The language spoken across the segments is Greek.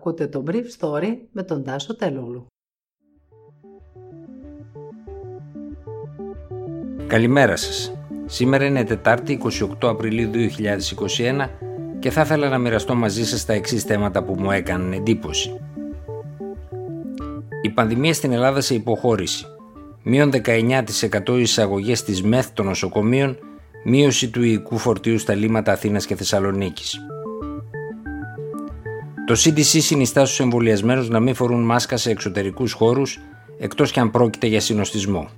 Ακούτε το Brief Story με τον Τάσο Τελούλου. Καλημέρα σας. Σήμερα είναι Τετάρτη 28 Απριλίου 2021 και θα ήθελα να μοιραστώ μαζί σας τα εξής θέματα που μου έκαναν εντύπωση. Η πανδημία στην Ελλάδα σε υποχώρηση. Μείον 19% εισαγωγές της ΜΕΘ των νοσοκομείων, μείωση του οικού φορτίου στα λίμματα Αθήνας και Θεσσαλονίκης. Το CDC συνιστά στους εμβολιασμένους να μην φορούν μάσκα σε εξωτερικούς χώρους εκτός και αν πρόκειται για συνοστισμό.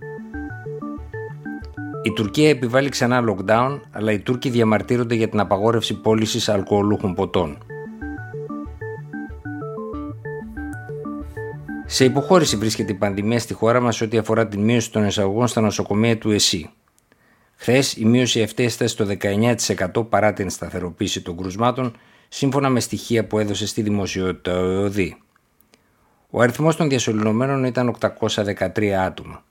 Η Τουρκία επιβάλλει ξανά lockdown, αλλά οι Τούρκοι διαμαρτύρονται για την απαγόρευση πώλησης αλκοολούχων ποτών. Σε υποχώρηση βρίσκεται η πανδημία στη χώρα μας ό,τι αφορά την μείωση των εισαγωγών στα νοσοκομεία του ΕΣΥ. Χθες η μείωση αυτή έφτασε στο 19% παρά την σταθεροποίηση των κρουσμάτων, σύμφωνα με στοιχεία που έδωσε στη δημοσιότητα ο ΕΟΔΗ. Ο αριθμός των διασωληνωμένων ήταν 813 άτομα.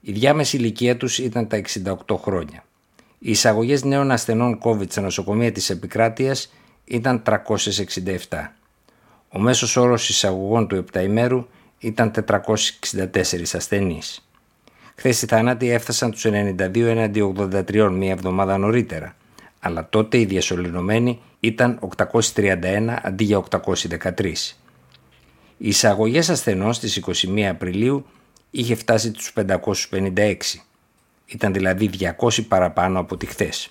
Η διάμεση ηλικία τους ήταν τα 68 χρόνια. Οι εισαγωγές νέων ασθενών COVID σε νοσοκομεία της επικράτειας ήταν 367. Ο μέσος όρος εισαγωγών του 7 ημέρου ήταν 464 ασθενείς. Χθες οι θάνατοι έφτασαν τους 92 έναντι 83 μία εβδομάδα νωρίτερα, αλλά τότε οι διασωληνωμένοι ήταν 831 αντί για 813. Οι εισαγωγές ασθενών στις 21 Απριλίου είχε φτάσει τους 556. Ήταν δηλαδή 200 παραπάνω από τη χθες.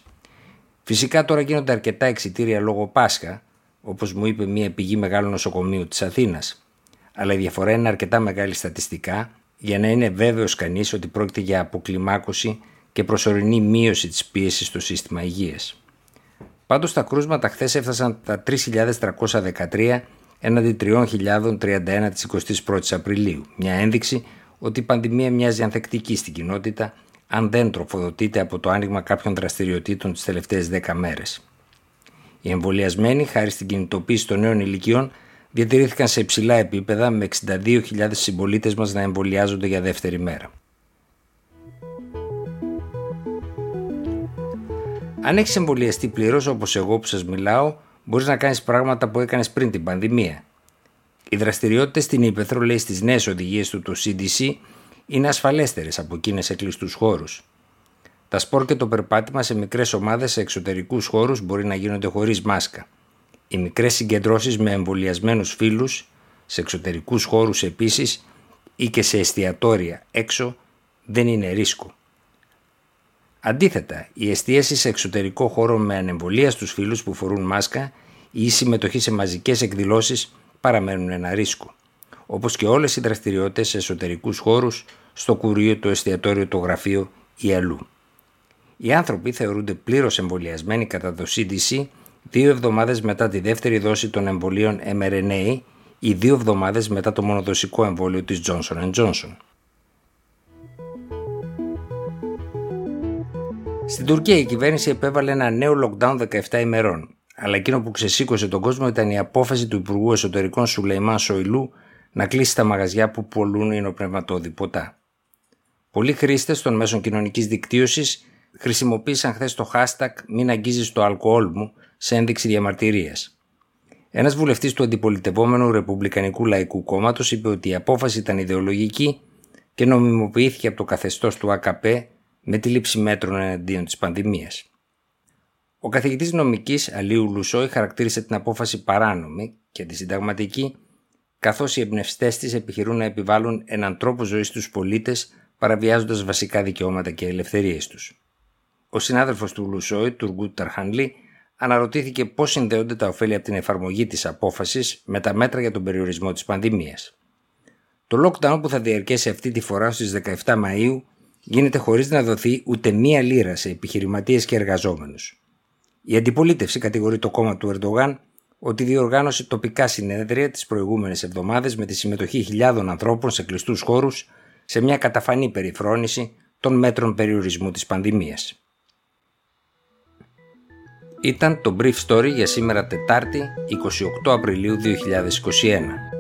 Φυσικά τώρα γίνονται αρκετά εξιτήρια λόγω Πάσχα, όπως μου είπε μια πηγή μεγάλου νοσοκομείου της Αθήνας. Αλλά η διαφορά είναι αρκετά μεγάλη στατιστικά για να είναι βέβαιος κανείς ότι πρόκειται για αποκλιμάκωση και προσωρινή μείωση της πίεσης στο σύστημα υγείας. Πάντως τα κρούσματα χθες έφτασαν τα 3.313 έναντι 3.031 της 21ης Απριλίου, μια ένδειξη ότι η πανδημία μοιάζει ανθεκτική στην κοινότητα αν δεν τροφοδοτείται από το άνοιγμα κάποιων δραστηριοτήτων τις τελευταίες 10 μέρες. Οι εμβολιασμένοι, χάρη στην κινητοποίηση των νέων ηλικιών, διατηρήθηκαν σε υψηλά επίπεδα με 62.000 συμπολίτες μας να εμβολιάζονται για δεύτερη μέρα. Αν έχεις εμβολιαστεί πλήρως όπως εγώ που σας μιλάω, μπορείς να κάνεις πράγματα που έκανες πριν την πανδημία οι δραστηριότητες στην Ήπεθρο, λέει στις νέες οδηγίες του το CDC, είναι ασφαλέστερες από εκείνες σε κλειστούς χώρους. Τα σπορ και το περπάτημα σε μικρές ομάδες σε εξωτερικούς χώρους μπορεί να γίνονται χωρίς μάσκα. Οι μικρές συγκεντρώσεις με εμβολιασμένους φίλους, σε εξωτερικούς χώρους επίσης ή και σε εστιατόρια έξω δεν είναι ρίσκο. Αντίθετα, η εστίαση σε εξωτερικό χώρο με ανεμβολία στους φίλους που φορούν μάσκα ή η συμμετοχή σε μαζικές εκδηλώσεις παραμένουν ένα ρίσκο. Όπως και όλες οι δραστηριότητες σε εσωτερικούς χώρους, στο κουρίο, το εστιατόριο, το γραφείο ή αλλού. Οι άνθρωποι θεωρούνται πλήρως εμβολιασμένοι κατά το CDC δύο εβδομάδες μετά τη δεύτερη δόση των εμβολίων mRNA ή δύο εβδομάδες μετά το μονοδοσικό εμβόλιο της Johnson Johnson. Στην Τουρκία η κυβέρνηση επέβαλε ένα νέο lockdown 17 ημερών, αλλά εκείνο που ξεσήκωσε τον κόσμο ήταν η απόφαση του Υπουργού Εσωτερικών Σουλεϊμάν Σοηλού να κλείσει τα μαγαζιά που πολλούν υνοπνευματόδη ποτά. Πολλοί χρήστες των μέσων κοινωνικής δικτύωσης χρησιμοποίησαν χθες το hashtag Μην αγγίζεις το αλκοόλ μου σε ένδειξη διαμαρτυρίας. Ένας βουλευτής του αντιπολιτευόμενου Ρεπουμπλικανικού Λαϊκού Κόμματος είπε ότι η απόφαση ήταν ιδεολογική και νομιμοποιήθηκε από το καθεστώς του ΑΚΠ με τη λήψη μέτρων εναντίον της πανδημίας. Ο καθηγητής νομικής Αλίου Λουσόη χαρακτήρισε την απόφαση παράνομη και αντισυνταγματική, καθώς οι εμπνευστές της επιχειρούν να επιβάλλουν έναν τρόπο ζωής στου πολίτες, παραβιάζοντας βασικά δικαιώματα και ελευθερίες τους. Ο συνάδελφος του Λουσόη, Τουργκούτ Ταρχανλή, αναρωτήθηκε πώς συνδέονται τα ωφέλη από την εφαρμογή της απόφασης με τα μέτρα για τον περιορισμό της πανδημίας. Το lockdown που θα διαρκέσει αυτή τη φορά στις 17 Μαου γίνεται χωρίς να δοθεί ούτε μία λίρα σε επιχειρηματίες και εργαζόμενους. Η αντιπολίτευση κατηγορεί το κόμμα του Ερντογάν ότι διοργάνωσε τοπικά συνέδρια τις προηγούμενες εβδομάδες με τη συμμετοχή χιλιάδων ανθρώπων σε κλειστούς χώρους σε μια καταφανή περιφρόνηση των μέτρων περιορισμού της πανδημίας. Ήταν το Brief Story για σήμερα Τετάρτη 28 Απριλίου 2021.